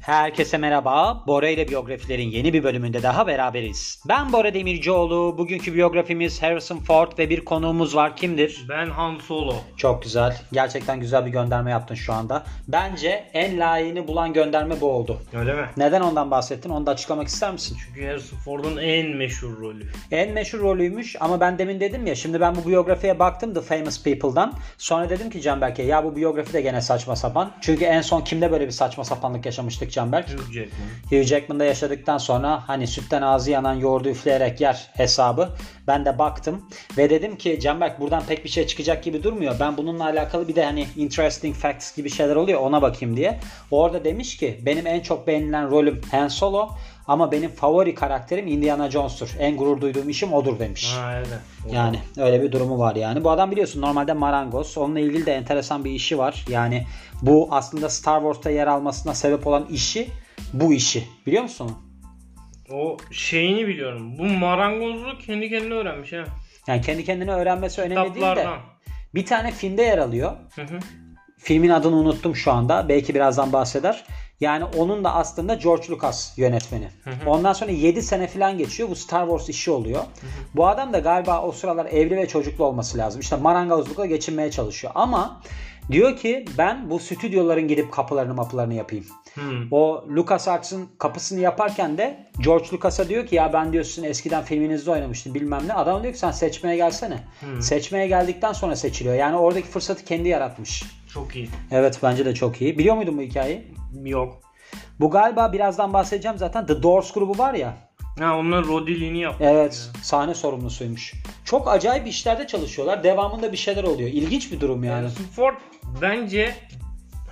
Herkese merhaba. Bora ile biyografilerin yeni bir bölümünde daha beraberiz. Ben Bora Demircioğlu. Bugünkü biyografimiz Harrison Ford ve bir konuğumuz var. Kimdir? Ben Han Solo. Çok güzel. Gerçekten güzel bir gönderme yaptın şu anda. Bence en layığını bulan gönderme bu oldu. Öyle mi? Neden ondan bahsettin? Onu da açıklamak ister misin? Çünkü Harrison Ford'un en meşhur rolü. En meşhur rolüymüş ama ben demin dedim ya şimdi ben bu biyografiye baktım The Famous People'dan. Sonra dedim ki Canberk'e ya bu biyografi de gene saçma sapan. Çünkü en son kimde böyle bir saçma sapanlık yaşamıştık Canberk? Hugh Jackman. Hugh Jackman'da yaşadıktan sonra hani sütten ağzı yanan yoğurdu üfleyerek yer hesabı. Ben de baktım ve dedim ki Canberk buradan pek bir şey çıkacak gibi durmuyor. Ben bununla alakalı bir de hani interesting facts gibi şeyler oluyor ona bakayım diye. Orada demiş ki benim en çok beğenilen rolüm Han Solo ama benim favori karakterim Indiana Jones'tur. En gurur duyduğum işim odur demiş. Ha. O- Yani öyle bir durumu var yani. Bu adam biliyorsun normalde marangoz. Onunla ilgili de enteresan bir işi var. Yani bu aslında Star Wars'ta yer almasına sebep olan işi bu işi. Biliyor musun? O şeyini biliyorum. Bu marangozluğu kendi kendine öğrenmiş ha. Yani kendi kendine öğrenmesi önemli değil de. Bir tane filmde yer alıyor. Hı hı. Filmin adını unuttum şu anda. Belki birazdan bahseder. Yani onun da aslında George Lucas yönetmeni. Ondan sonra 7 sene falan geçiyor. Bu Star Wars işi oluyor. Bu adam da galiba o sıralar evli ve çocuklu olması lazım. İşte marangozlukla geçinmeye çalışıyor. Ama diyor ki ben bu stüdyoların gidip kapılarını mapılarını yapayım. Hmm. O LucasArts'ın kapısını yaparken de George Lucas'a diyor ki ya ben diyor sizin eskiden filminizde oynamıştım bilmem ne. Adam diyor ki sen seçmeye gelsene. Seçmeye geldikten sonra seçiliyor. Yani oradaki fırsatı kendi yaratmış. Çok iyi. Evet bence de çok iyi. Biliyor muydun bu hikayeyi? Yok. Bu galiba birazdan bahsedeceğim zaten. The Doors grubu var ya. Ha onlar rodiliğini yaptı. Evet. Sahne sorumlusuymuş. Çok acayip işlerde çalışıyorlar. Devamında bir şeyler oluyor. İlginç bir durum yani. Harrison Ford bence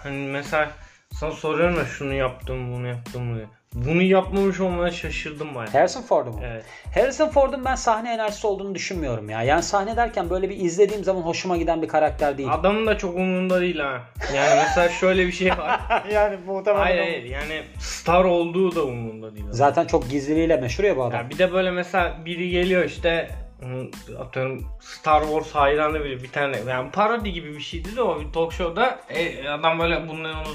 hani mesela sana soruyorum ya şunu yaptım bunu yaptım diye. Bunu yapmamış olmaya şaşırdım bayağı. Harrison Ford'u mu? Evet. Harrison Ford'un ben sahne enerjisi olduğunu düşünmüyorum ya. Yani sahne derken böyle bir izlediğim zaman hoşuma giden bir karakter değil. Adamın da çok umurunda değil ha. Yani mesela şöyle bir şey var. yani muhtemelen. hayır hayır yani star olduğu da umurunda değil. Zaten çok gizliliğiyle meşhur ya bu adam. Ya bir de böyle mesela biri geliyor işte atıyorum Star Wars hayranı biri bir tane yani parodi gibi bir şeydi de o bir talk show'da e, adam böyle bunların onu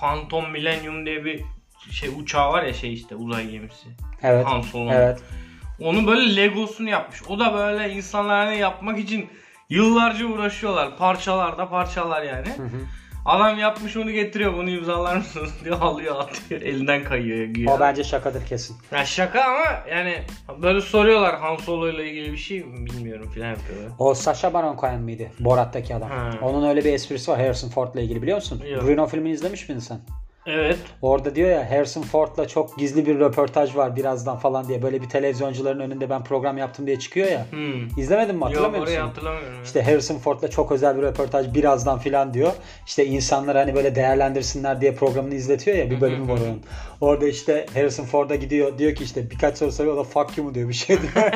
Phantom Millennium diye bir şey uçağı var ya şey işte uzay gemisi. Evet. Han Solo'nun. Evet. Onu böyle Legosunu yapmış. O da böyle insanlar hani yapmak için yıllarca uğraşıyorlar. Parçalar da parçalar yani. Adam yapmış onu getiriyor bunu imzalar mısınız diyor alıyor atıyor elinden kayıyor. güya. O bence şakadır kesin. Ya şaka ama yani böyle soruyorlar Han Solo ile ilgili bir şey mi bilmiyorum filan yapıyorlar. O Sacha Baron Cohen miydi? Borat'taki adam. Ha. Onun öyle bir esprisi var Harrison Ford'la ilgili biliyor musun? Yok. Bruno filmini izlemiş miydin sen? Evet. Orada diyor ya Harrison Ford'la çok gizli bir röportaj var birazdan falan diye. Böyle bir televizyoncuların önünde ben program yaptım diye çıkıyor ya. Hmm. İzlemedin mi Yok hatırlamıyor orayı musun? hatırlamıyorum. İşte Harrison Ford'la çok özel bir röportaj birazdan filan diyor. İşte insanlar hani böyle değerlendirsinler diye programını izletiyor ya bir bölümü var onun. Orada işte Harrison Ford'a gidiyor diyor ki işte birkaç soru soruyor o da fuck you mu diyor bir şey diyor.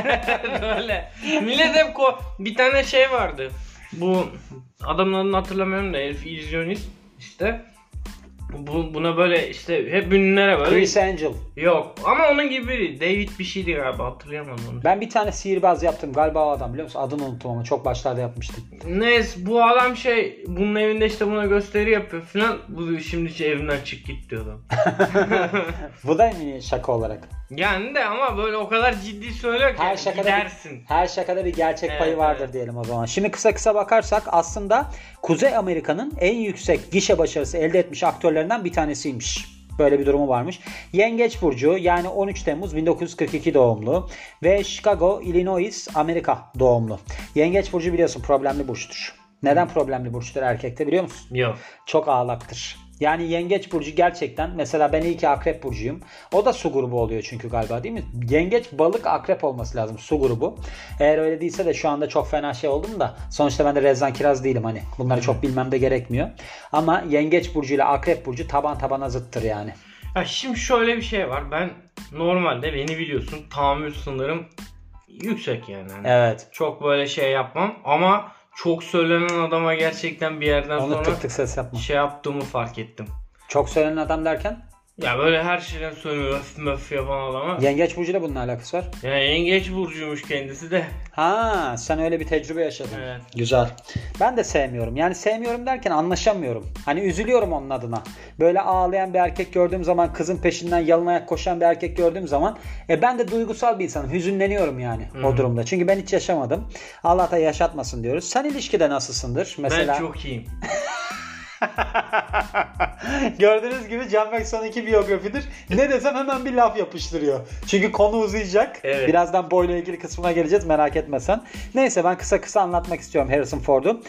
Böyle. Millet hep ko bir tane şey vardı. Bu adamın adını hatırlamıyorum da herif illüzyonist işte. Bu, buna böyle işte hep ünlülere böyle Chris Angel. yok ama onun gibi biri David bir şeydi galiba hatırlayamadım onu. Ben bir tane sihirbaz yaptım galiba o adam biliyor musun? Adını unuttum ama çok başlarda yapmıştım. Neyse bu adam şey bunun evinde işte buna gösteri yapıyor filan. Bu şimdi şey evimden çık git diyor adam. Bu da mı şaka olarak? Yani de ama böyle o kadar ciddi söylüyor ki Her şakada gidersin. bir, her şakada bir gerçek Evet, payı vardır evet. diyelim o zaman. Şimdi kısa kısa bakarsak aslında Kuzey Amerika'nın en yüksek gişe başarısı elde etmiş aktörlerinden bir tanesiymiş. Böyle bir durumu varmış. Yengeç Burcu yani 13 Temmuz 1942 doğumlu ve Chicago, Illinois, Amerika doğumlu. Yengeç Burcu biliyorsun problemli burçtur. Neden problemli burçtur erkekte biliyor musun? Yok. Çok ağlaktır. Yani yengeç burcu gerçekten mesela ben iyi ki akrep burcuyum. O da su grubu oluyor çünkü galiba değil mi? Yengeç balık akrep olması lazım su grubu. Eğer öyle değilse de şu anda çok fena şey oldum da sonuçta ben de Rezan Kiraz değilim hani. Bunları çok bilmem de gerekmiyor. Ama yengeç burcu ile akrep burcu taban tabana zıttır yani. Ya şimdi şöyle bir şey var. Ben normalde beni biliyorsun tahammül sınırım yüksek yani. Hani Evet. Çok böyle şey yapmam ama çok söylenen adama gerçekten bir yerden Onu sonra tık tık ses yapma. şey yaptığımı fark ettim. Çok söylenen adam derken Ya böyle her şeyden sonra öf möf yapan adama. Yengeç burcuyla bunun alakası var. Ya yengeç burcuymuş kendisi de. Ha sen öyle bir tecrübe yaşadın. Evet. Güzel. Ben de sevmiyorum. Yani sevmiyorum derken anlaşamıyorum. Hani üzülüyorum onun adına. Böyle ağlayan bir erkek gördüğüm zaman kızın peşinden yalın ayak koşan bir erkek gördüğüm zaman e ben de duygusal bir insanım. Hüzünleniyorum yani o durumda. Çünkü ben hiç yaşamadım. Allah da yaşatmasın diyoruz. Sen ilişkide nasılsındır? Mesela Ben çok iyiyim. Gördüğünüz gibi Can Bekson iki biyografidir. Ne desem hemen bir laf yapıştırıyor. Çünkü konu uzayacak. Evet. Birazdan boyla ilgili kısmına geleceğiz merak etmesen. Neyse ben kısa kısa anlatmak istiyorum Harrison Ford'u.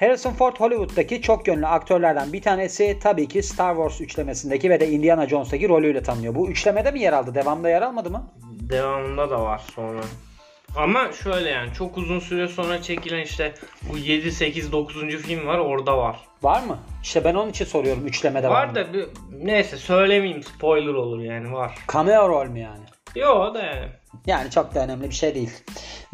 Harrison Ford Hollywood'daki çok yönlü aktörlerden bir tanesi tabii ki Star Wars üçlemesindeki ve de Indiana Jones'taki rolüyle tanınıyor. Bu üçlemede mi yer aldı? Devamda yer almadı mı? Devamında da var sonra. Ama şöyle yani çok uzun süre sonra çekilen işte bu 7, 8, 9. film var orada var. Var mı? İşte ben onun için soruyorum üçlemede var, Var mı? da bir, neyse söylemeyeyim spoiler olur yani var. Cameo rol mü yani? Yo da yani. Yani çok da önemli bir şey değil.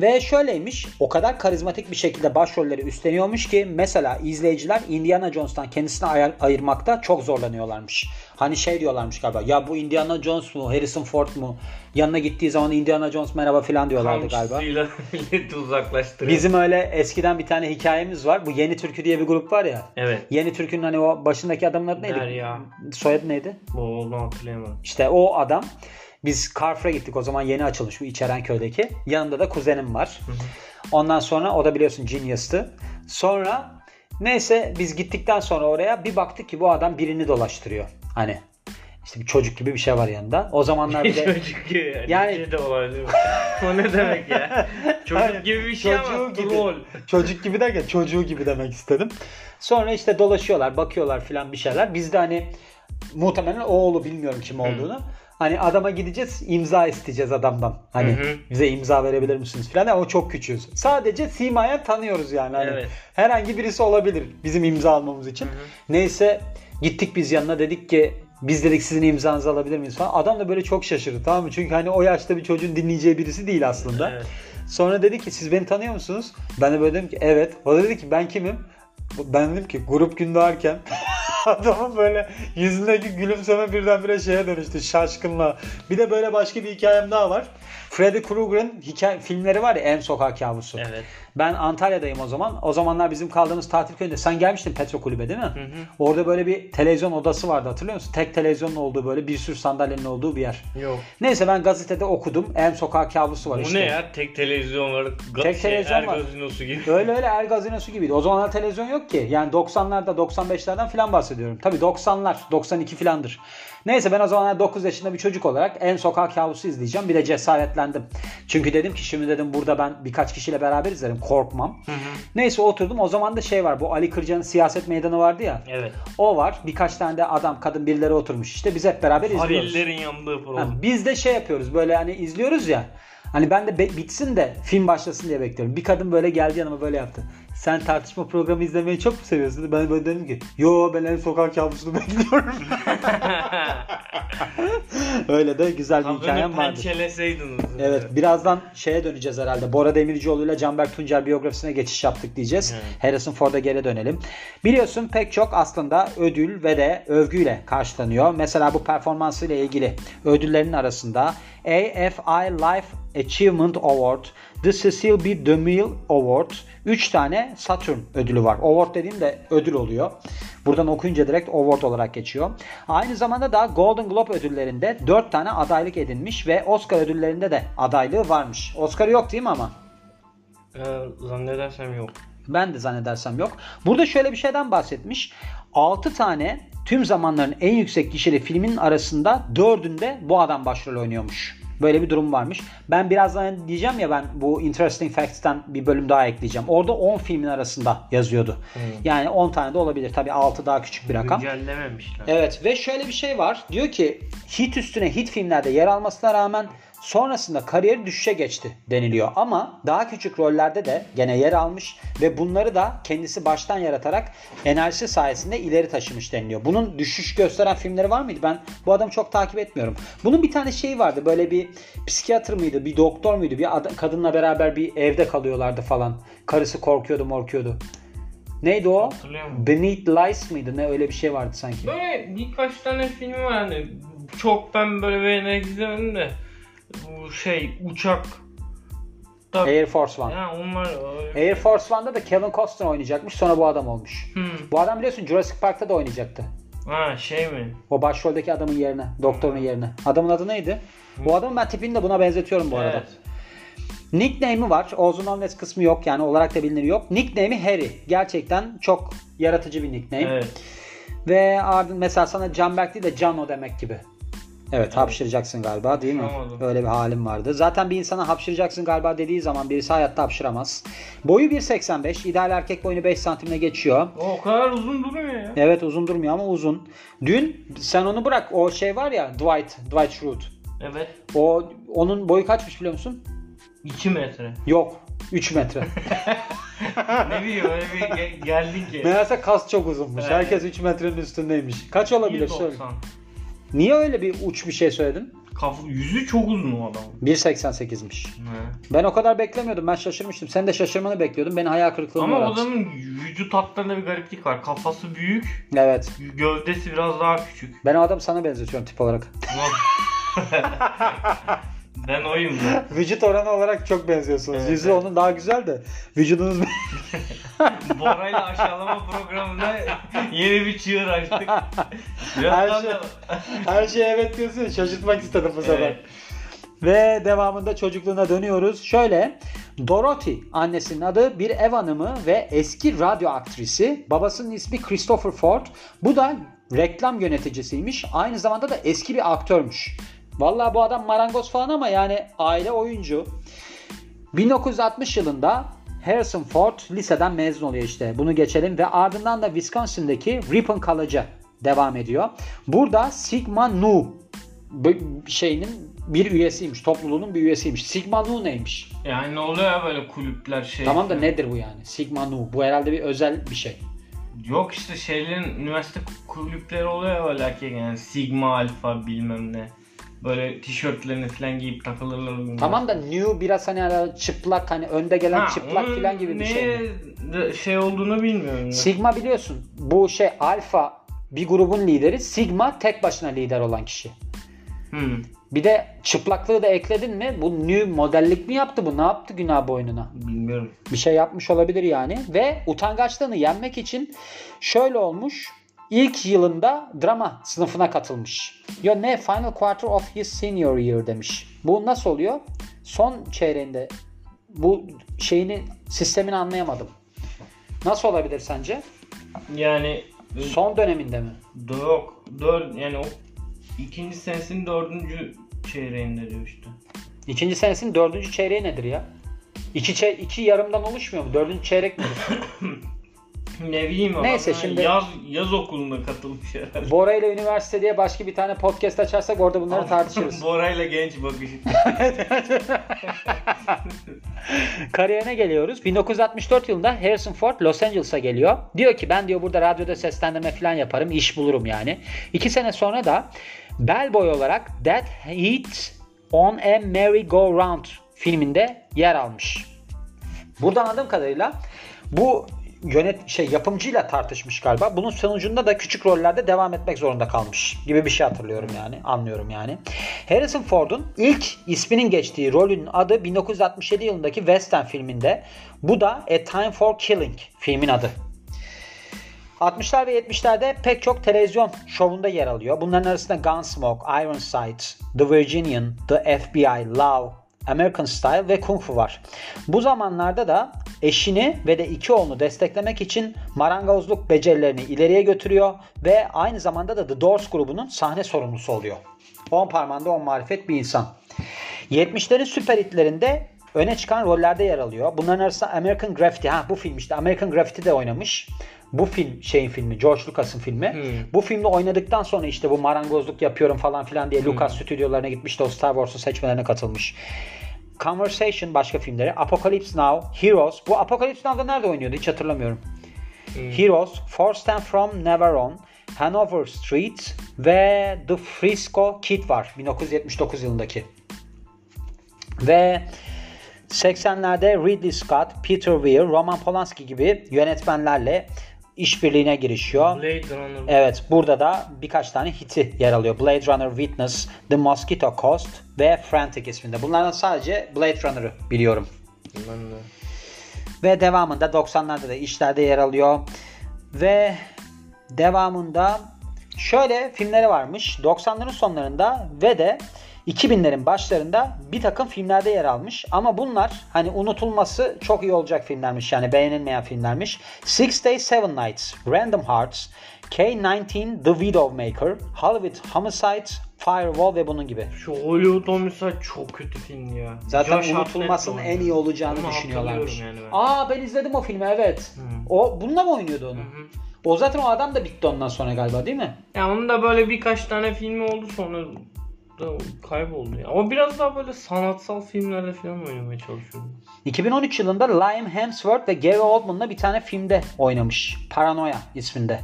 Ve şöyleymiş o kadar karizmatik bir şekilde başrolleri üstleniyormuş ki mesela izleyiciler Indiana Jones'tan kendisini ayır- ayırmakta çok zorlanıyorlarmış. Hani şey diyorlarmış galiba ya bu Indiana Jones mu Harrison Ford mu? Yanına gittiği zaman Indiana Jones merhaba falan diyorlardı galiba. Milleti uzaklaştırıyor. Bizim öyle eskiden bir tane hikayemiz var. Bu Yeni Türkü diye bir grup var ya. Evet. Yeni Türkü'nün hani o başındaki adamın adı neydi? Derya. Soyadı neydi? Bu olduğunu hatırlayamadım. İşte o adam biz Carrefour'a gittik o zaman yeni açılmış bu İçerenköy'deki. Yanında da kuzenim var. Ondan sonra o da biliyorsun Genius'tı. Sonra neyse biz gittikten sonra oraya bir baktık ki bu adam birini dolaştırıyor. Hani işte bir çocuk gibi bir şey var yanında. O zamanlar bir de Çocuk gibi yani. Yani- şey de olabilir. o ne demek ya? Çocuk gibi bir şey ama Çocuğu gibi. troll. çocuk gibi derken çocuğu gibi demek istedim. Sonra işte dolaşıyorlar, bakıyorlar filan bir şeyler. Biz de hani muhtemelen o oğlu bilmiyorum kim olduğunu. Hani adama gideceğiz, imza isteyeceğiz adamdan. Hani Hı hı. bize imza verebilir misiniz filan ama çok küçüğüz. Sadece simayen tanıyoruz yani. Hani Evet. Herhangi birisi olabilir bizim imza almamız için. Neyse gittik biz yanına dedik ki biz dedik sizin imzanızı alabilir miyiz falan. Adam da böyle çok şaşırdı tamam mı? Çünkü hani o yaşta bir çocuğun dinleyeceği birisi değil aslında. Evet. Sonra dedi ki siz beni tanıyor musunuz? Ben de böyle dedim ki evet. O da dedi ki ben kimim? Ben dedim ki grup gün doğarken adamın böyle yüzündeki gülümseme birdenbire şeye dönüştü şaşkınlığa. Bir de böyle başka bir hikayem daha var. Freddy Krueger'ın hikaye, filmleri var ya En Sokak Kabusu. Evet. Ben Antalya'dayım o zaman. O zamanlar bizim kaldığımız tatil köyünde. Sen gelmiştin Petro Kulübe değil mi? Orada böyle bir televizyon odası vardı hatırlıyor musun? Tek televizyonun olduğu böyle bir sürü sandalyenin olduğu bir yer. Yok. Neyse ben gazetede okudum. En Sokak Kabusu var Bu işte. ne ya? Tek televizyon var. Ga- Tek şey, televizyon er var. gazinosu gibi. Öyle öyle er gazinosu gibiydi. O zamanlar televizyon yok ki. Yani 90'larda 95'lerden filan bahsediyorum. Tabii 90'lar 92 filandır. Neyse ben o zamanlar 9 yaşında bir çocuk olarak en sokak kabusu izleyeceğim. Bir de cesaretlendim. Çünkü dedim ki şimdi dedim burada ben birkaç kişiyle beraber izlerim. Korkmam. Neyse oturdum. O zaman da şey var. Bu Ali Kırca'nın siyaset meydanı vardı ya. Evet. O var. Birkaç tane de adam kadın birileri oturmuş işte. Biz hep beraber izliyoruz. Halillerin yandığı program. Ha, biz de şey yapıyoruz böyle hani izliyoruz ya. Hani ben de bitsin de film başlasın diye bekliyorum. Bir kadın böyle geldi yanıma böyle yaptı. Sen tartışma programı izlemeyi çok mu seviyorsun? Ben böyle dedim ki yo ben en sokak kabusunu bekliyorum. Öyle de güzel bir Kadını hikayem vardı. pençeleseydiniz. Evet birazdan şeye döneceğiz herhalde. Bora Demircioğlu ile Canberk Tuncer biyografisine geçiş yaptık diyeceğiz. Evet. Harrison Ford'a geri dönelim. Biliyorsun pek çok aslında ödül ve de övgüyle karşılanıyor. Mesela bu performansıyla ilgili ödüllerin arasında AFI Life Achievement Award, The Cecil B. DeMille Award, 3 tane Saturn ödülü var. Award dediğim de ödül oluyor. Buradan okuyunca direkt award olarak geçiyor. Aynı zamanda da Golden Globe ödüllerinde 4 tane adaylık edinmiş ve Oscar ödüllerinde de adaylığı varmış. Oscar yok değil mi ama? Ee, zannedersem yok. Ben de zannedersem yok. Burada şöyle bir şeyden bahsetmiş. 6 tane tüm zamanların en yüksek gişeli filmin arasında 4'ünde bu adam başrol oynuyormuş. Böyle bir durum varmış. Ben birazdan diyeceğim ya ben bu Interesting Facts'ten bir bölüm daha ekleyeceğim. Orada 10 filmin arasında yazıyordu. Yani 10 tane de olabilir. Tabii 6 daha küçük bir rakam. Güncellememişler. Evet ve şöyle bir şey var. Diyor ki hit üstüne hit filmlerde yer almasına rağmen sonrasında kariyeri düşüşe geçti deniliyor. Ama daha küçük rollerde de gene yer almış ve bunları da kendisi baştan yaratarak enerjisi sayesinde ileri taşımış deniliyor. Bunun düşüş gösteren filmleri var mıydı? Ben bu adamı çok takip etmiyorum. Bunun bir tane şeyi vardı. Böyle bir psikiyatr mıydı? Bir doktor muydu? Bir ad- kadınla beraber bir evde kalıyorlardı falan. Karısı korkuyordu morkuyordu. Neydi o? Beneath Lies mıydı? Ne öyle bir şey vardı sanki. Böyle birkaç tane filmi var hani çok ben böyle beğenerek izlemedim de bu şey uçak da Air Force One. ya onlar Air Force One'da da Kevin Costner oynayacakmış. Sonra bu adam olmuş. Hmm. Bu adam biliyorsun Jurassic Park'ta da oynayacaktı. Ha şey mi? O başroldeki adamın yerine. Doktorun yerine. Adamın adı neydi? Bu adamın ben tipini de buna benzetiyorum bu arada. Evet. Nickname'i var. Ozun Alves kısmı yok yani olarak da bilinir yok. Nickname'i Harry. Gerçekten çok yaratıcı bir nickname. Evet. Ve ardın mesela sana Canberk değil de Cano demek gibi. Evet hapşıracaksın galiba değil mi? Hapşıramadım. Öyle bir halim vardı. Zaten bir insana hapşıracaksın galiba dediği zaman birisi hayatta hapşıramaz. Boyu 1.85. ideal erkek boyunu 5 santimle geçiyor. O, o kadar uzun durmuyor ya. Evet uzun durmuyor ama uzun. Dün sen onu bırak o şey var ya Dwight, Dwight Schrute. Evet. O onun boyu kaçmış biliyor musun? 2 metre. Yok. 3 metre. ne bileyim öyle bir ge- geldin ki. Meğerse kas çok uzunmuş. Evet. Herkes 3 metrenin üstündeymiş. Kaç olabilir? Söyle. 1.90. Niye öyle bir uç bir şey söyledin? Kaf yüzü çok uzun o adam. 1.88'miş. He. Ben o kadar beklemiyordum. Ben şaşırmıştım. Sen de şaşırmanı bekliyordum. Beni hayal kırıklığına Ama o uğrattın. adamın vücut hatlarında bir gariplik var. Kafası büyük, Evet. gövdesi biraz daha küçük. Ben o adamı sana benzetiyorum tip olarak. ben oyum da. Vücut oranı olarak çok benziyorsunuz. Evet, Yüzü evet. onun daha güzel de. Vücudunuz Bora'yla aşağılama programında yeni bir çığır açtık. Her şey- da- Her şeye evet diyorsun. ya, Şaşırtmak istedim bu sefer. Evet. Ve devamında çocukluğuna dönüyoruz. Şöyle Dorothy annesinin adı bir ev hanımı ve eski radyo aktrisi. Babasının ismi Christopher Ford. Bu da reklam yöneticisiymiş. Aynı zamanda da eski bir aktörmüş. Vallahi bu adam marangoz falan ama yani aile oyuncu. 1960 yılında Harrison Ford liseden mezun oluyor işte. Bunu geçelim ve ardından da Wisconsin'daki Ripon College'a devam ediyor. Burada Sigma Nu şeyinin bir üyesiymiş. Topluluğunun bir üyesiymiş. Sigma Nu neymiş? Yani ne oluyor ya böyle kulüpler şey. Tamam da nedir bu yani? Sigma Nu. Bu herhalde bir özel bir şey. Yok işte şeylerin üniversite kulüpleri oluyor ya böyle erkek yani Sigma Alfa bilmem ne. Böyle tişörtlerini falan giyip takılırlar. Tamam da New biraz hani çıplak hani önde gelen Ha, çıplak falan gibi bir şey. de- şey olduğunu bilmiyorum. ya. Sigma biliyorsun. Bu şey alfa bir grubun lideri. Sigma tek başına lider olan kişi. Hmm, Bir de çıplaklığı da ekledin mi? Bu new modellik mi yaptı bu? Ne yaptı günah boynuna? bilmiyorum. Bir şey yapmış olabilir yani. Ve utangaçlığını yenmek için şöyle olmuş. İlk yılında drama sınıfına katılmış. Ya ne? Final quarter of his senior year demiş. Bu nasıl oluyor? Son çeyreğinde bu şeyini sistemini anlayamadım. Nasıl olabilir sence? Yani Son döneminde mi? yok dört yani o ikinci senesinin dördüncü çeyreğinde diyor işte. İkinci senesinin dördüncü çeyreği nedir ya? İki, çey- iki yarımdan oluşmuyor mu? Dördüncü çeyrek midir? Ne bileyim ama Neyse, şimdi- yaz yaz okuluna katılmış herhalde. Bora ile üniversite diye başka bir tane podcast açarsak orada bunları tartışırız. Bora'yla genç bakış. Kariyerine geliyoruz. 1964 yılında Harrison Ford Los Angeles'a geliyor. Diyor ki ben diyor burada radyoda seslendirme falan yaparım. iş bulurum yani. İki sene sonra da bellboy olarak That Heat on a Merry-Go-Round filminde yer almış. Buradan anladığım kadarıyla bu yönet şey yapımcıyla tartışmış galiba. Bunun sonucunda da küçük rollerde devam etmek zorunda kalmış gibi bir şey hatırlıyorum yani. Anlıyorum yani. Harrison Ford'un ilk isminin geçtiği rolün adı 1967 yılındaki Western filminde. Bu da A Time for Killing filmin adı. 60'lar ve 70'lerde pek çok televizyon şovunda yer alıyor. Bunların arasında Gunsmoke, Ironside, The Virginian, The FBI, Love, American Style ve Kung Fu var. Bu zamanlarda da eşini ve de iki oğlunu desteklemek için marangozluk becerilerini ileriye götürüyor ve aynı zamanda da The Doors grubunun sahne sorumlusu oluyor. 10 parmağında 10 marifet bir insan. 70'lerin süper hitlerinde öne çıkan rollerde yer alıyor. Bunların arasında American Graffiti. Ha bu film işte American Graffiti de oynamış. Bu film şeyin filmi George Lucas'ın filmi. Hmm. Bu filmde oynadıktan sonra işte bu marangozluk yapıyorum falan filan diye Lucas stüdyolarına gitmiş de o Star Wars'un seçmelerine katılmış. Conversation başka filmleri. Apocalypse Now, Heroes. Bu Apocalypse Now'da nerede oynuyordu hiç hatırlamıyorum. Heroes, Forced and From Never On, Hanover Street ve The Frisco Kid var 1979 yılındaki. Ve 80'lerde Ridley Scott, Peter Weir, Roman Polanski gibi yönetmenlerle işbirliğine girişiyor. Blade Runner. Evet burada da birkaç tane hiti yer alıyor. Blade Runner Witness, The Mosquito Coast ve Frantic isminde. Bunlardan sadece Blade Runner'ı biliyorum. Ben de. Ve devamında 90'larda da işlerde yer alıyor. Ve devamında şöyle filmleri varmış. 90'ların sonlarında ve de 2000'lerin başlarında bir takım filmlerde yer almış. Ama bunlar hani unutulması çok iyi olacak filmlermiş. Yani beğenilmeyen filmlermiş. Six Days Seven Nights, Random Hearts, K-19 The Widowmaker, Hollywood Homicide, Firewall ve bunun gibi. Şu Hollywood Homicide çok kötü film ya. Zaten Josh unutulmasının en iyi olacağını Onu düşünüyorlarmış. yani ben. Aa ben izledim o filmi evet. Hı. O bununla mı oynuyordu onu? Hı hı. O zaten o adam da bitti ondan sonra galiba değil mi? Ya onun da böyle birkaç tane filmi oldu sonra da kayboldu ya. Ama biraz daha böyle sanatsal filmlerde falan oynamaya çalışıyorum. 2013 yılında Liam Hemsworth ve Gary Oldman'la bir tane filmde oynamış. Paranoia isminde.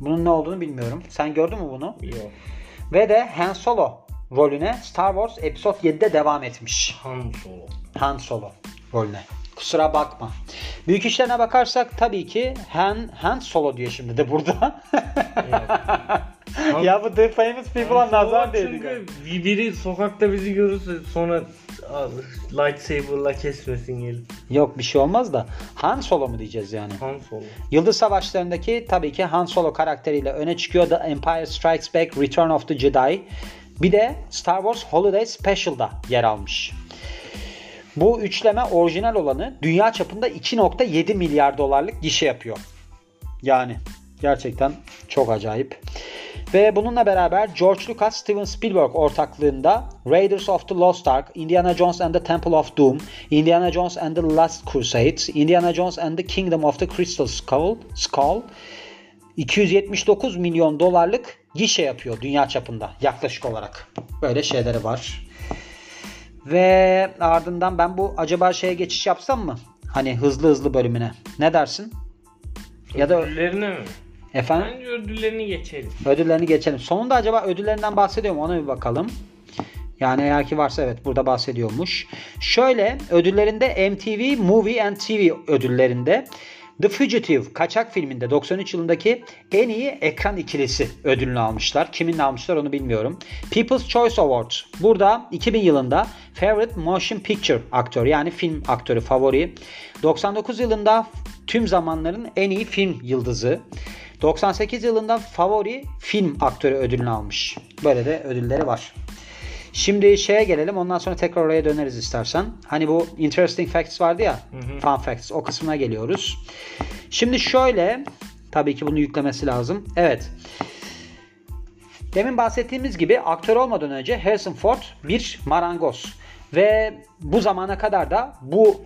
Bunun ne olduğunu bilmiyorum. Sen gördün mü bunu? Yok. Ve de Han Solo rolüne Star Wars Episode 7'de devam etmiş. Han Solo. Han Solo rolüne. Kusura bakma. Büyük işlerine bakarsak tabii ki Han, Han Solo diyor şimdi de burada. ya bu The Famous People'a nazar değdi. Çünkü bir- biri sokakta bizi görürse sonra lightsaber'la kesmesin gelip. Yok bir şey olmaz da Han Solo mu diyeceğiz yani? Han Solo. Yıldız Savaşları'ndaki tabii ki Han Solo karakteriyle öne çıkıyor The Empire Strikes Back, Return of the Jedi. Bir de Star Wars Holiday Special'da yer almış. Bu üçleme orijinal olanı dünya çapında 2.7 milyar dolarlık gişe yapıyor. Yani gerçekten çok acayip. Ve bununla beraber George Lucas, Steven Spielberg ortaklığında Raiders of the Lost Ark, Indiana Jones and the Temple of Doom, Indiana Jones and the Last Crusade, Indiana Jones and the Kingdom of the Crystal Skull, Skull 279 milyon dolarlık gişe yapıyor dünya çapında yaklaşık olarak. Böyle şeyleri var. Ve ardından ben bu acaba şeye geçiş yapsam mı? Hani hızlı hızlı bölümüne. Ne dersin? Ya da Ödüllerine mi? efendim Bence ödüllerini geçelim. ödüllerini geçelim. Sonunda acaba ödüllerinden bahsediyor mu? Ona bir bakalım. Yani eğer ki varsa evet burada bahsediyormuş. Şöyle ödüllerinde MTV Movie and TV ödüllerinde The Fugitive kaçak filminde 93 yılındaki en iyi ekran ikilisi ödülünü almışlar. Kiminle almışlar onu bilmiyorum. People's Choice Award. Burada 2000 yılında Favorite Motion Picture aktör yani film aktörü favori. 99 yılında tüm zamanların en iyi film yıldızı. 98 yılında favori film aktörü ödülünü almış. Böyle de ödülleri var. Şimdi şeye gelelim ondan sonra tekrar oraya döneriz istersen. Hani bu interesting facts vardı ya. Fun facts o kısmına geliyoruz. Şimdi şöyle tabii ki bunu yüklemesi lazım. Evet. Demin bahsettiğimiz gibi aktör olmadan önce Harrison Ford bir marangoz. Ve bu zamana kadar da bu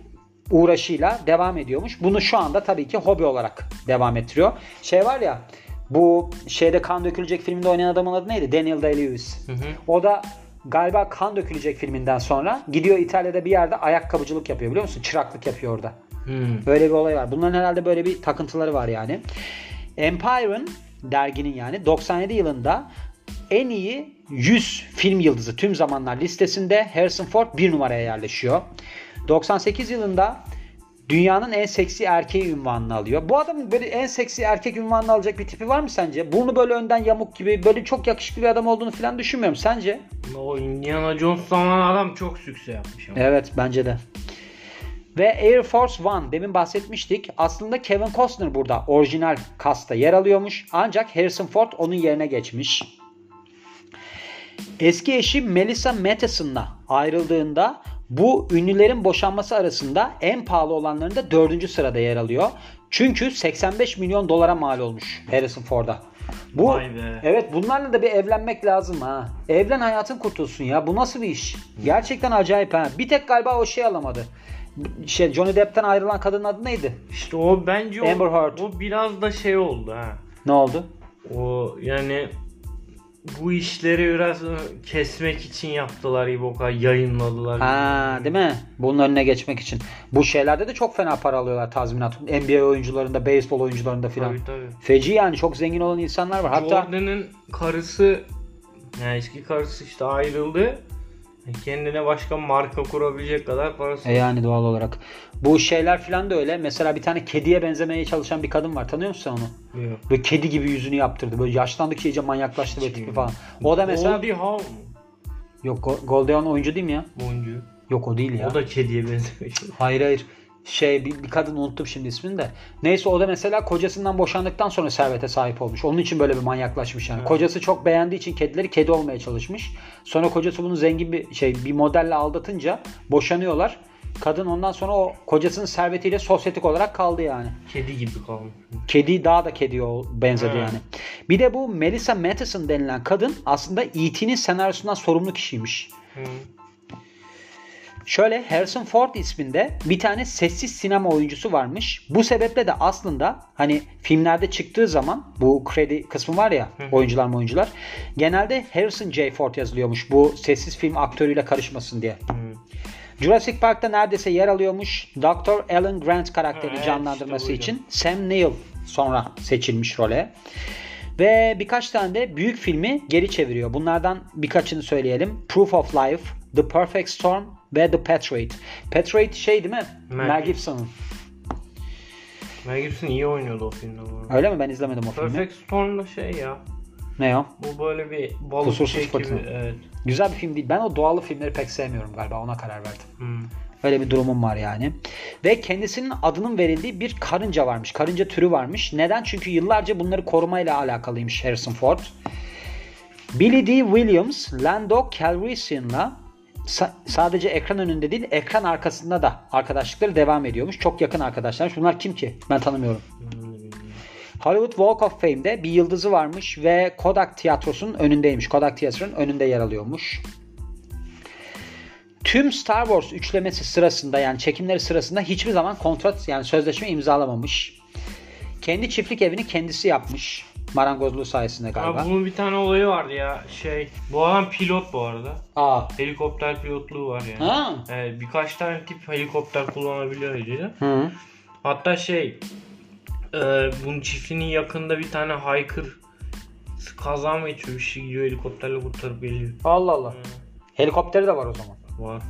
uğraşıyla devam ediyormuş. Bunu şu anda tabii ki hobi olarak devam ettiriyor. Şey var ya bu şeyde kan dökülecek filminde oynayan adamın adı neydi? Daniel Day-Lewis. O da galiba kan dökülecek filminden sonra gidiyor İtalya'da bir yerde ayakkabıcılık yapıyor biliyor musun? Çıraklık yapıyor orada. Hmm. Böyle bir olay var. Bunların herhalde böyle bir takıntıları var yani. Empire'ın derginin yani 97 yılında en iyi 100 film yıldızı tüm zamanlar listesinde Harrison Ford bir numaraya yerleşiyor. 98 yılında dünyanın en seksi erkeği ünvanını alıyor. Bu adamın böyle en seksi erkek ünvanını alacak bir tipi var mı sence? Burnu böyle önden yamuk gibi böyle çok yakışıklı bir adam olduğunu falan düşünmüyorum. Sence? O Indiana Jones zaman adam çok sükse yapmış ama. Evet bence de. Ve Air Force One demin bahsetmiştik. Aslında Kevin Costner burada orijinal kasta yer alıyormuş. Ancak Harrison Ford onun yerine geçmiş. Eski eşi Melissa Matheson'la ayrıldığında bu ünlülerin boşanması arasında en pahalı olanlarında dördüncü sırada yer alıyor. Çünkü 85 milyon dolara mal olmuş Harrison Ford'a. Bu evet bunlarla da bir evlenmek lazım ha. Evlen hayatın kurtulsun ya. Bu nasıl bir iş? Gerçekten acayip ha. Bir tek galiba o şey alamadı. Şey Johnny Depp'ten ayrılan kadının adı neydi? İşte o bence Amber o, Heard. o biraz da şey oldu ha. Ne oldu? O yani bu işleri biraz kesmek için yaptılar kadar yayınladılar. Ha, değil mi? Bunun önüne geçmek için. Bu şeylerde de çok fena para alıyorlar tazminat. NBA oyuncularında, beyzbol oyuncularında filan. Tabii tabii. Feci yani çok zengin olan insanlar var. Hatta Jordan'ın karısı yani eski karısı işte ayrıldı. Kendine başka marka kurabilecek kadar parası E yani doğal olarak. Bu şeyler falan da öyle. Mesela bir tane kediye benzemeye çalışan bir kadın var. Tanıyor musun sen onu? Yok. Böyle kedi gibi yüzünü yaptırdı. Böyle yaşlandıkça iyice manyaklaştı böyle tipi falan. O da mesela... Goldie Hawn Yok Go- Goldeon oyuncu değil mi ya? oyuncu. Yok o değil ya. O da kediye benzemiş. Hayır hayır. Şey bir, bir kadın unuttum şimdi ismini de. Neyse o da mesela kocasından boşandıktan sonra servete sahip olmuş. Onun için böyle bir manyaklaşmış yani. Evet. Kocası çok beğendiği için kedileri kedi olmaya çalışmış. Sonra kocası bunu zengin bir şey bir modelle aldatınca boşanıyorlar. Kadın ondan sonra o kocasının servetiyle sosyetik olarak kaldı yani. Kedi gibi kalmış. Kedi daha da kediye benzedi Evet. yani. Bir de bu Melissa Matheson denilen kadın aslında E.T.'nin senaryosundan sorumlu kişiymiş. Hı. Şöyle Harrison Ford isminde bir tane sessiz sinema oyuncusu varmış. Bu sebeple de aslında hani filmlerde çıktığı zaman bu kredi kısmı var ya oyuncular mı oyuncular. Genelde Harrison J. Ford yazılıyormuş bu sessiz film aktörüyle karışmasın diye. Jurassic Park'ta neredeyse yer alıyormuş. Dr. Alan Grant karakterini Evet, canlandırması işte için Sam Neill sonra seçilmiş role. Ve birkaç tane de büyük filmi geri çeviriyor. Bunlardan birkaçını söyleyelim. Proof of Life, The Perfect Storm ve The Patriot. Patriot şey değil mi? Mel Mel Gibson'ın. Mel Gibson iyi oynuyordu o filmde bu arada. Öyle mi? Ben izlemedim o filmi. Perfect Storm'da şey ya. Ne o? Bu böyle bir balık Kusursuz şey gibi. fırtına. Evet. Güzel bir film değil. Ben o doğalı filmleri pek sevmiyorum galiba. Ona karar verdim. Hı. Öyle bir durumum var yani. Ve kendisinin adının verildiği bir karınca varmış. Karınca türü varmış. Neden? Çünkü yıllarca bunları korumayla alakalıymış Harrison Ford. Billy D. Williams, Lando Calrissian'la sa- sadece ekran önünde değil ekran arkasında da arkadaşlıkları devam ediyormuş. Çok yakın arkadaşlarmış. Bunlar kim ki? Ben tanımıyorum. Hollywood Walk of Fame'de bir yıldızı varmış ve Kodak Tiyatrosu'nun önündeymiş. Kodak Tiyatrosu'nun önünde yer alıyormuş. Tüm Star Wars üçlemesi sırasında yani çekimleri sırasında hiçbir zaman kontrat yani sözleşme imzalamamış. Kendi çiftlik evini kendisi yapmış. Marangozluğu sayesinde galiba. Abi bunun bir tane olayı vardı ya şey. Bu adam pilot bu arada. Aa. Helikopter pilotluğu var yani. Ha. Evet, birkaç tane tip helikopter kullanabiliyor ayrıca. Hı. Hatta şey e, bunun çiftliğinin yakında bir tane hiker kaza mı geçiyor bir şey gidiyor helikopterle kurtarıp geliyor. Allah Allah. Helikopteri de var o zaman. Var.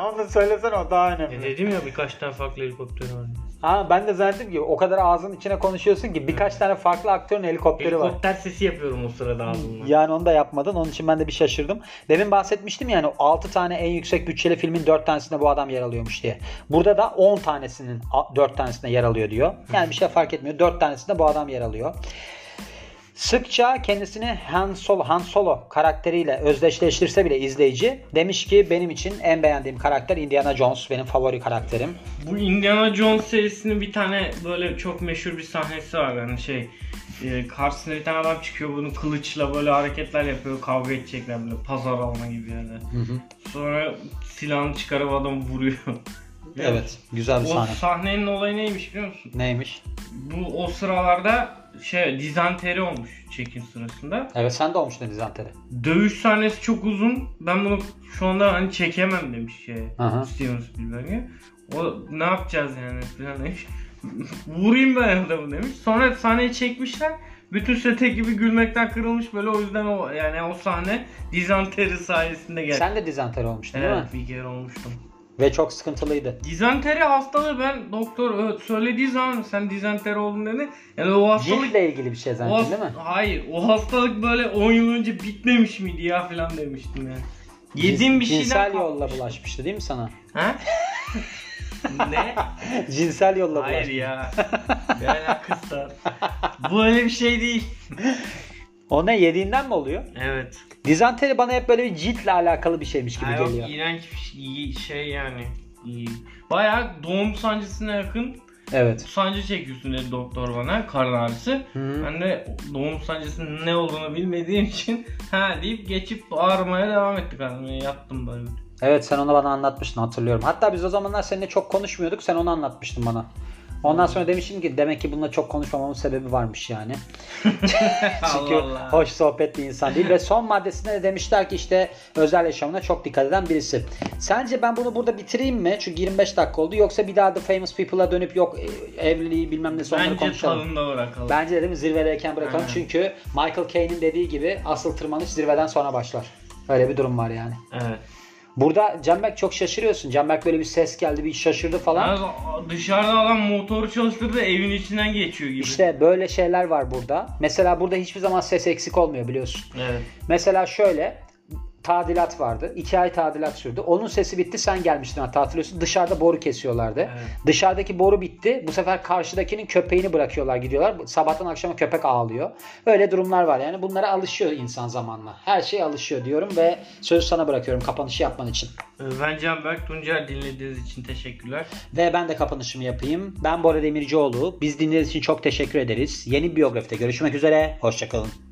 Onu söylesene o daha E dedim ya birkaç tane farklı helikopter var. Ha, ben de zannettim ki o kadar ağzının içine konuşuyorsun ki birkaç tane farklı aktörün helikopteri var. Helikopter sesi yapıyorum o sırada ağzımla. Yani onu da yapmadın. Onun için ben de bir şaşırdım. Demin bahsetmiştim yani 6 tane en yüksek bütçeli filmin 4 tanesinde bu adam yer alıyormuş diye. Burada da 10 tanesinin 4 tanesinde yer alıyor diyor. Yani bir şey fark etmiyor. 4 tanesinde bu adam yer alıyor. Sıkça kendisini Han Solo, Han Solo karakteriyle özdeşleştirse bile izleyici demiş ki benim için en beğendiğim karakter Indiana Jones benim favori karakterim. Bu Indiana Jones serisinin bir tane böyle çok meşhur bir sahnesi var yani şey e, karşısına bir tane adam çıkıyor bunu kılıçla böyle hareketler yapıyor kavga edecekler böyle pazar alanı gibi yerde. Sonra silahını çıkarıp adamı vuruyor. Biliyor musun? Evet, güzel bir O sahne. sahnenin olayı neymiş biliyor musun? Neymiş? Bu o sıralarda şey dizanteri olmuş çekim sırasında. Evet sen de olmuştun dizanteri. Dövüş sahnesi çok uzun. Ben bunu şu anda hani çekemem demiş şey. Aha. Steven Spielberg'e. O ne yapacağız yani falan demiş. Vurayım ben adamı demiş. Sonra sahneyi çekmişler. Bütün sete gibi gülmekten kırılmış böyle o yüzden o yani o sahne dizanteri sayesinde geldi. Sen de dizanteri olmuştun değil mi? evet bir kere olmuştum. Ve çok sıkıntılıydı. Dizanteri hastalığı ben doktor evet, söylediği zaman sen dizanteri oldun dedi. Yani o hastalık Ciltle ilgili bir şey zannettin hast- değil mi? Hayır o hastalık böyle 10 yıl önce bitmemiş miydi ya falan demiştim yani. Yediğim bir şeyden Cinsel yolla bulaşmıştı değil mi sana? Ha? ne? Cinsel yolla Hayır bulaşmıştı. ya. Ne alakası var? Bu öyle bir şey değil. O ne yediğinden mi oluyor? Evet. Dizanteri bana hep böyle bir ciltle alakalı bir şeymiş gibi yok, geliyor. iğrenç bir şey, şey yani. İyi. Bayağı doğum sancısına yakın Evet. sancı çekiyorsun dedi doktor bana karın ağrısı. Hı. Ben de doğum sancısının ne olduğunu bilmediğim için ha deyip geçip ağrımaya devam ettik hani yattım böyle. Evet sen onu bana anlatmıştın hatırlıyorum. Hatta biz o zamanlar seninle çok konuşmuyorduk. Sen onu anlatmıştın bana. Ondan sonra demiştim ki demek ki bununla çok konuşmamamın sebebi varmış yani. Çünkü Allah Allah. hoş sohbet bir insan değil. Ve son maddesinde de demişler ki işte özel yaşamına çok dikkat eden birisi. Sence ben bunu burada bitireyim mi? Çünkü 25 dakika oldu. Yoksa bir daha The Famous People'a dönüp yok e, evliliği bilmem ne onları Bence konuşalım. tadında bırakalım. Bence dedim zirvedeyken bırakalım. Aynen. Çünkü Michael Caine'in dediği gibi asıl tırmanış zirveden sonra başlar. Öyle bir durum var yani. Evet. Burada Canberk çok şaşırıyorsun. Canberk böyle bir ses geldi bir şaşırdı falan. Yani dışarıda adam motoru çalıştırdı evin içinden geçiyor gibi. İşte böyle şeyler var burada. Mesela burada hiçbir zaman ses eksik olmuyor biliyorsun. Evet. Mesela şöyle tadilat vardı. İki ay tadilat sürdü. Onun sesi bitti sen gelmiştin hatta hatırlıyorsun. Dışarıda boru kesiyorlardı. Evet. Dışarıdaki boru bitti. Bu sefer karşıdakinin köpeğini bırakıyorlar gidiyorlar. Sabahtan akşama köpek ağlıyor. Öyle durumlar var yani. Bunlara alışıyor insan zamanla. Her şey alışıyor diyorum ve sözü sana bırakıyorum kapanışı yapman için. Ben Canberk Tuncer dinlediğiniz için teşekkürler. Ve ben de kapanışımı yapayım. Ben Bora Demircioğlu. Biz dinlediğiniz için çok teşekkür ederiz. Yeni bir biyografide görüşmek üzere. Hoşçakalın.